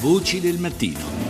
Voci del mattino.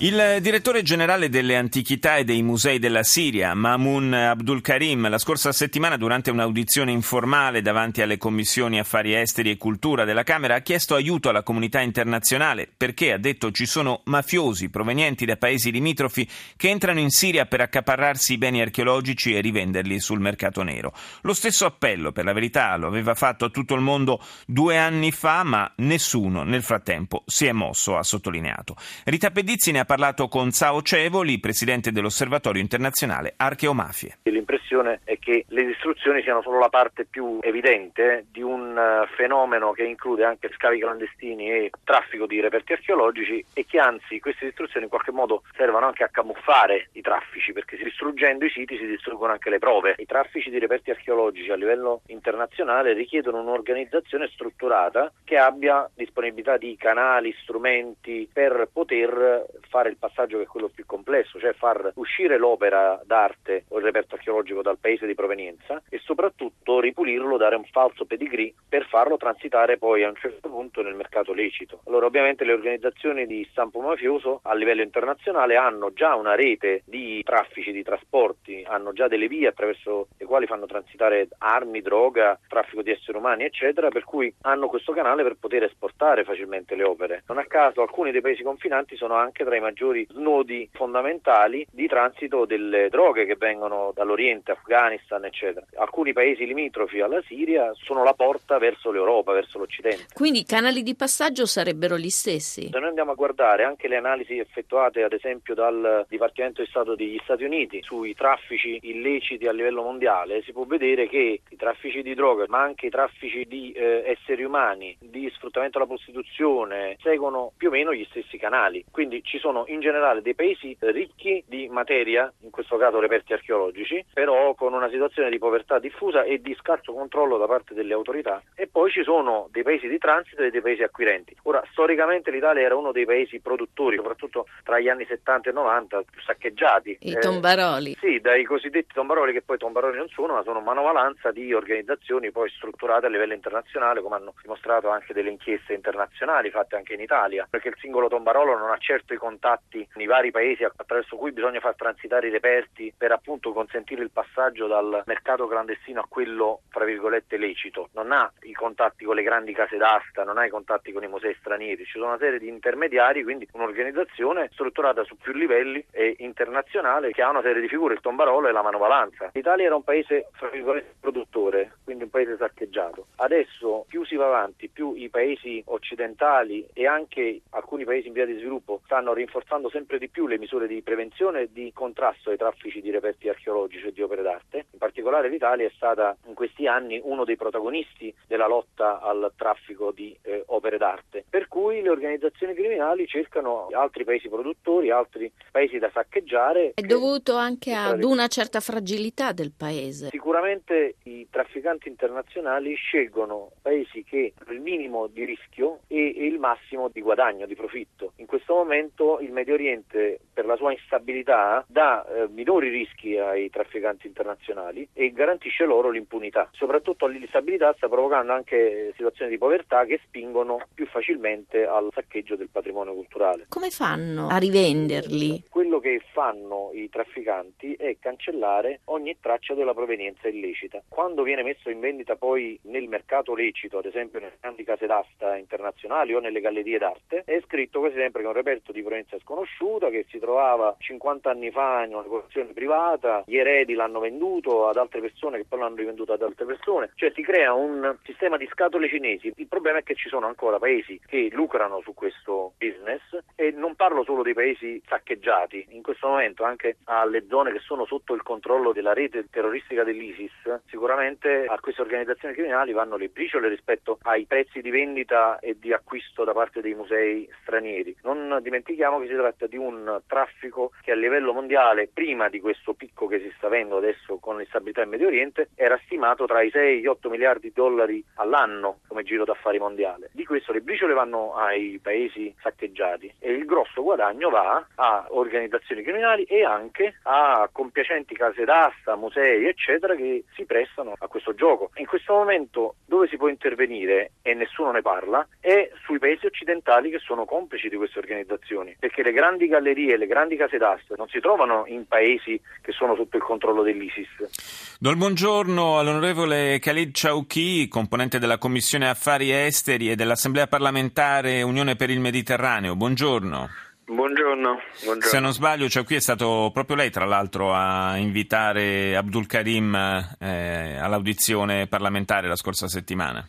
Il direttore generale delle antichità e dei musei della Siria, Mamun Abdul Karim, la scorsa settimana durante un'audizione informale davanti alle commissioni affari esteri e cultura della Camera ha chiesto aiuto alla comunità internazionale perché, ha detto, ci sono mafiosi provenienti da paesi limitrofi che entrano in Siria per accaparrarsi i beni archeologici e rivenderli sul mercato nero. Lo stesso appello, per la verità, lo aveva fatto a tutto il mondo due anni fa, ma nessuno nel frattempo si è mosso, ha sottolineato. Rita Pedizzi ne ha parlato con Sao Cevoli, presidente dell'Osservatorio internazionale Archeomafie. L'impressione è che le distruzioni siano solo la parte più evidente di un eh, fenomeno che include anche scavi clandestini e traffico di reperti archeologici e che anzi queste distruzioni in qualche modo servono anche a camuffare i traffici perché distruggendo i siti si distruggono anche le prove. I traffici di reperti archeologici a livello internazionale richiedono un'organizzazione strutturata che abbia disponibilità di canali, strumenti per poter fare fare il passaggio che è quello più complesso, cioè far uscire l'opera d'arte o il reperto archeologico dal paese di provenienza e soprattutto ripulirlo, dare un falso pedigree per farlo transitare poi a un certo punto nel mercato lecito. Allora ovviamente le organizzazioni di stampo mafioso a livello internazionale hanno già una rete di traffici, di trasporti, hanno già delle vie attraverso le quali fanno transitare armi, droga, traffico di esseri umani eccetera, per cui hanno questo canale per poter esportare facilmente le opere. Non a caso alcuni dei paesi confinanti sono anche tra i maggiori snodi fondamentali di transito delle droghe che vengono dall'Oriente, Afghanistan, eccetera. Alcuni paesi limitrofi alla Siria sono la porta verso l'Europa, verso l'Occidente. Quindi i canali di passaggio sarebbero gli stessi? Se noi andiamo a guardare anche le analisi effettuate ad esempio dal Dipartimento di Stato degli Stati Uniti sui traffici illeciti a livello mondiale, si può vedere che i traffici di droga, ma anche i traffici di eh, esseri umani, di sfruttamento della prostituzione, seguono più o meno gli stessi canali. Quindi ci sono sono in generale dei paesi ricchi di materia, in questo caso reperti archeologici, però con una situazione di povertà diffusa e di scarso controllo da parte delle autorità. E poi ci sono dei paesi di transito e dei paesi acquirenti. Ora, storicamente l'Italia era uno dei paesi produttori, soprattutto tra gli anni 70 e 90, più saccheggiati. I eh, tombaroli. Sì, dai cosiddetti tombaroli, che poi tombaroli non sono, ma sono manovalanza di organizzazioni poi strutturate a livello internazionale, come hanno dimostrato anche delle inchieste internazionali fatte anche in Italia, perché il singolo tombarolo non ha certo i contatti contatti nei vari paesi attraverso cui bisogna far transitare i reperti per appunto consentire il passaggio dal mercato clandestino a quello tra virgolette lecito. Non ha i contatti con le grandi case d'asta, non ha i contatti con i musei stranieri, ci sono una serie di intermediari, quindi un'organizzazione strutturata su più livelli e internazionale che ha una serie di figure, il tombarolo e la manovalanza. L'Italia era un paese tra virgolette produttore, quindi un paese saccheggiato. Adesso più si va avanti, più i paesi occidentali e anche alcuni paesi in via di sviluppo stanno rinforzando rafforzando sempre di più le misure di prevenzione e di contrasto ai traffici di reperti archeologici e di opere d'arte. In particolare l'Italia è stata in questi anni uno dei protagonisti della lotta al traffico di eh, opere d'arte, per cui le organizzazioni criminali cercano altri paesi produttori, altri paesi da saccheggiare. È dovuto anche ad una certa fragilità del paese. Sicuramente i trafficanti internazionali scelgono paesi che hanno il minimo di rischio e, e il massimo di guadagno, di profitto. In questo momento il Medio Oriente per la sua instabilità dà eh, minori rischi ai trafficanti internazionali e garantisce loro l'impunità. Soprattutto l'instabilità sta provocando anche situazioni di povertà che spingono più facilmente al saccheggio del patrimonio culturale. Come fanno a rivenderli? Quello che fanno i trafficanti è cancellare ogni traccia della provenienza illecita. Quando viene messo in vendita poi nel mercato lecito, ad esempio nelle grandi case d'asta internazionali o nelle gallerie d'arte, è scritto quasi sempre che un reperto di provenienza sconosciuta che si trovava 50 anni fa in una collezione privata, gli eredi l'hanno venduto ad altre persone che poi l'hanno rivenduto ad altre persone, cioè si crea un sistema di scatole cinesi. Il problema è che ci sono ancora paesi che lucrano su questo business e non parlo solo dei paesi saccheggiati, in questo momento anche alle zone che sono sotto il controllo della rete terroristica dell'ISIS, sicuramente a queste organizzazioni criminali vanno le briciole rispetto ai prezzi di vendita e di acquisto da parte dei musei stranieri. Non dimentichiamo che si tratta di un traffico che a livello mondiale, prima di questo picco che si sta avendo adesso con l'instabilità in Medio Oriente, era stimato tra i 6 e gli 8 miliardi di dollari all'anno come giro d'affari mondiale. Di questo le briciole vanno ai paesi saccheggiati e il grosso guadagno va a organizzazioni criminali e anche a compiacenti case d'asta, musei, eccetera, che si prestano a questo gioco. In questo momento dove si può intervenire e nessuno ne parla è sui paesi occidentali che sono complici di queste organizzazioni, perché le grandi gallerie, le grandi case d'asta non si trovano in paesi che sono sotto il controllo dell'ISIS. Do il buongiorno all'onorevole Khalid Chauki, componente della Commissione Affari Esteri e dell'Assemblea parlamentare Unione per il Mediterraneo. Buongiorno. Buongiorno, buongiorno. Se non sbaglio, cioè qui è stato proprio lei, tra l'altro, a invitare Abdul Karim eh, all'audizione parlamentare la scorsa settimana.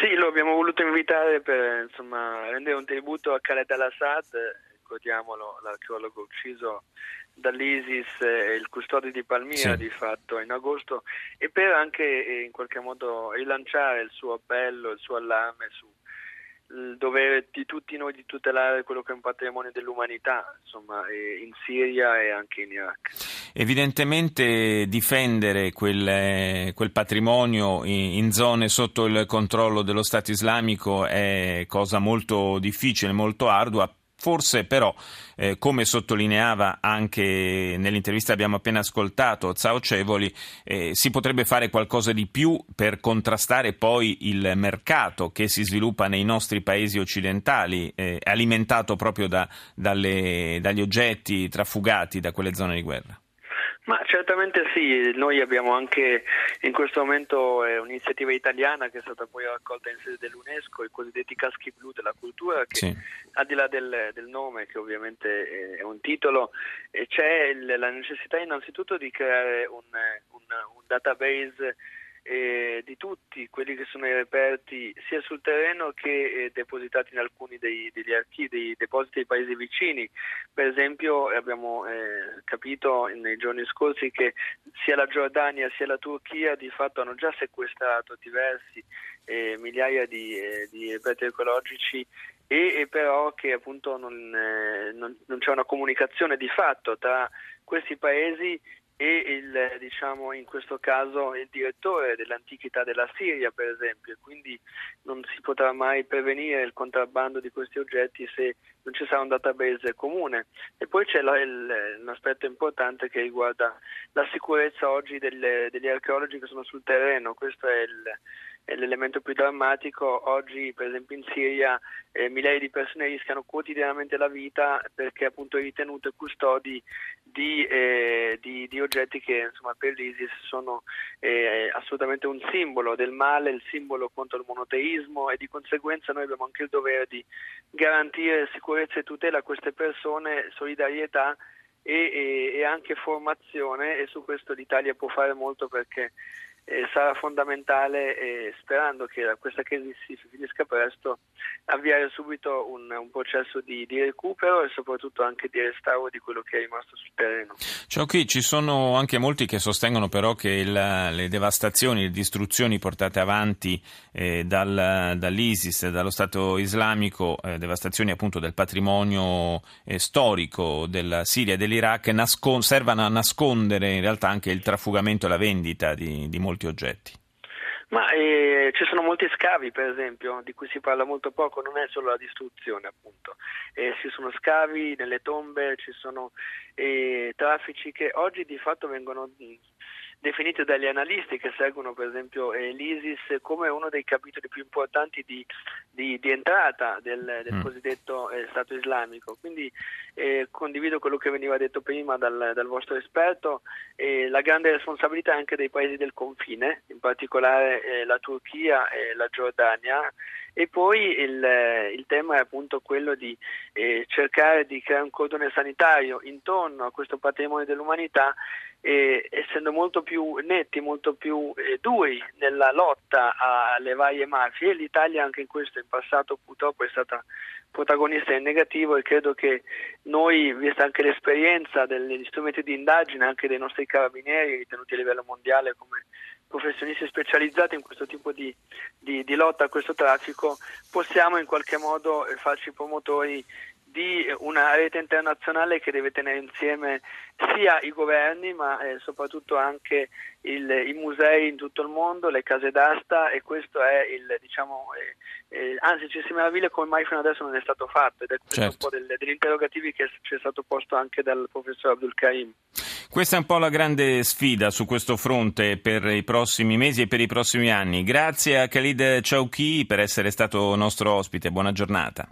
Sì, lo abbiamo voluto invitare per insomma, rendere un tributo a Khaled al-Assad, ricordiamolo, l'archeologo ucciso dall'ISIS e il custode di Palmira sì. di fatto in agosto, e per anche in qualche modo rilanciare il suo appello, il suo allarme su il dovere di tutti noi di tutelare quello che è un patrimonio dell'umanità, insomma, in Siria e anche in Iraq. Evidentemente difendere quel, quel patrimonio in, in, zone sotto il controllo dello Stato islamico è cosa molto difficile, molto ardua, Forse però, eh, come sottolineava anche nell'intervista che abbiamo appena ascoltato Zao Cevoli, eh, si potrebbe fare qualcosa di più per contrastare poi il mercato che si sviluppa nei nostri paesi occidentali, eh, alimentato proprio da, dalle, dagli oggetti trafugati da quelle zone di guerra. Ma certamente sì, noi abbiamo anche in questo momento eh, un'iniziativa italiana che è stata poi raccolta in sede dell'UNESCO, i cosiddetti caschi blu della cultura, che sì. al di là del, del, nome, che ovviamente è un titolo, eh, c'è la necessità innanzitutto di creare un, un, un database eh, di tutti quelli che sono i reperti sia sul terreno che eh, depositati in alcuni dei, degli archivi, dei depositi dei paesi vicini. Per esempio abbiamo eh, capito nei giorni scorsi che sia la Giordania sia la Turchia di fatto hanno già sequestrato diversi eh, migliaia di, eh, di reperti ecologici e, e, però che appunto non, eh, non, non c'è una comunicazione di fatto tra questi paesi e il, diciamo, in questo caso il direttore dell'antichità della Siria, per esempio, quindi non si potrà mai prevenire il contrabbando di questi oggetti se non ci sarà un database comune. E poi c'è un aspetto importante che riguarda la sicurezza oggi delle, degli archeologi che sono sul terreno, questo è il l'elemento più drammatico. Oggi, per esempio, in Siria eh, migliaia di persone rischiano quotidianamente la vita perché appunto ritenute custodi di, eh, di, di oggetti che insomma, per l'ISIS sono eh, assolutamente un simbolo del male, il simbolo contro il monoteismo e di conseguenza noi abbiamo anche il dovere di garantire sicurezza e tutela a queste persone, solidarietà e, e, e anche formazione e su questo l'Italia può fare molto perché eh, sarà fondamentale, eh, sperando che questa crisi si finisca presto, avviare subito un, un processo di, di, recupero e soprattutto anche di restauro di quello che è rimasto sul terreno. Ciao qui, ci sono anche molti che sostengono però che il, le devastazioni, le distruzioni portate avanti eh, dal, dall'ISIS, dallo Stato islamico, eh, devastazioni appunto del patrimonio eh, storico della Siria e dell'Iraq, nascon- servano a nascondere in realtà anche il trafugamento e la vendita di, di molti molti oggetti. Ma eh, ci sono molti scavi, per esempio, di cui si parla molto poco, non è solo la distruzione, appunto. Eh, ci sono scavi nelle tombe, ci sono eh, traffici che oggi di fatto vengono definite dagli analisti che seguono per esempio eh, l'ISIS come uno dei capitoli più importanti di, di, di entrata del, del mm. cosiddetto eh, Stato islamico. Quindi eh, condivido quello che veniva detto prima dal, dal vostro esperto, la grande responsabilità anche dei paesi del confine, in particolare eh, la Turchia e la Giordania. E poi il, il, tema è appunto quello di eh, cercare di creare un cordone sanitario intorno a questo patrimonio dell'umanità eh, essendo molto più netti, molto più eh, duri nella lotta alle varie mafie. L'Italia anche in questo in passato purtroppo è stata protagonista in negativo e credo che noi, vista anche l'esperienza degli strumenti di indagine, anche dei nostri carabinieri ritenuti a livello mondiale come professionisti specializzati in questo tipo di, di, di lotta a questo traffico, possiamo in qualche modo eh, farci promotori di una rete internazionale che deve tenere insieme sia i governi ma eh, soprattutto anche il, i musei in tutto il mondo, le case d'asta e questo è il diciamo eh, eh, anzi ci si meraviglia come mai fino adesso non è stato fatto ed è certo. un po' del, degli interrogativi che ci è stato posto anche dal professor Abdul Karim. Questa è un po' la grande sfida su questo fronte per i prossimi mesi e per i prossimi anni. Grazie a Khalid Chauki per essere stato nostro ospite, buona giornata.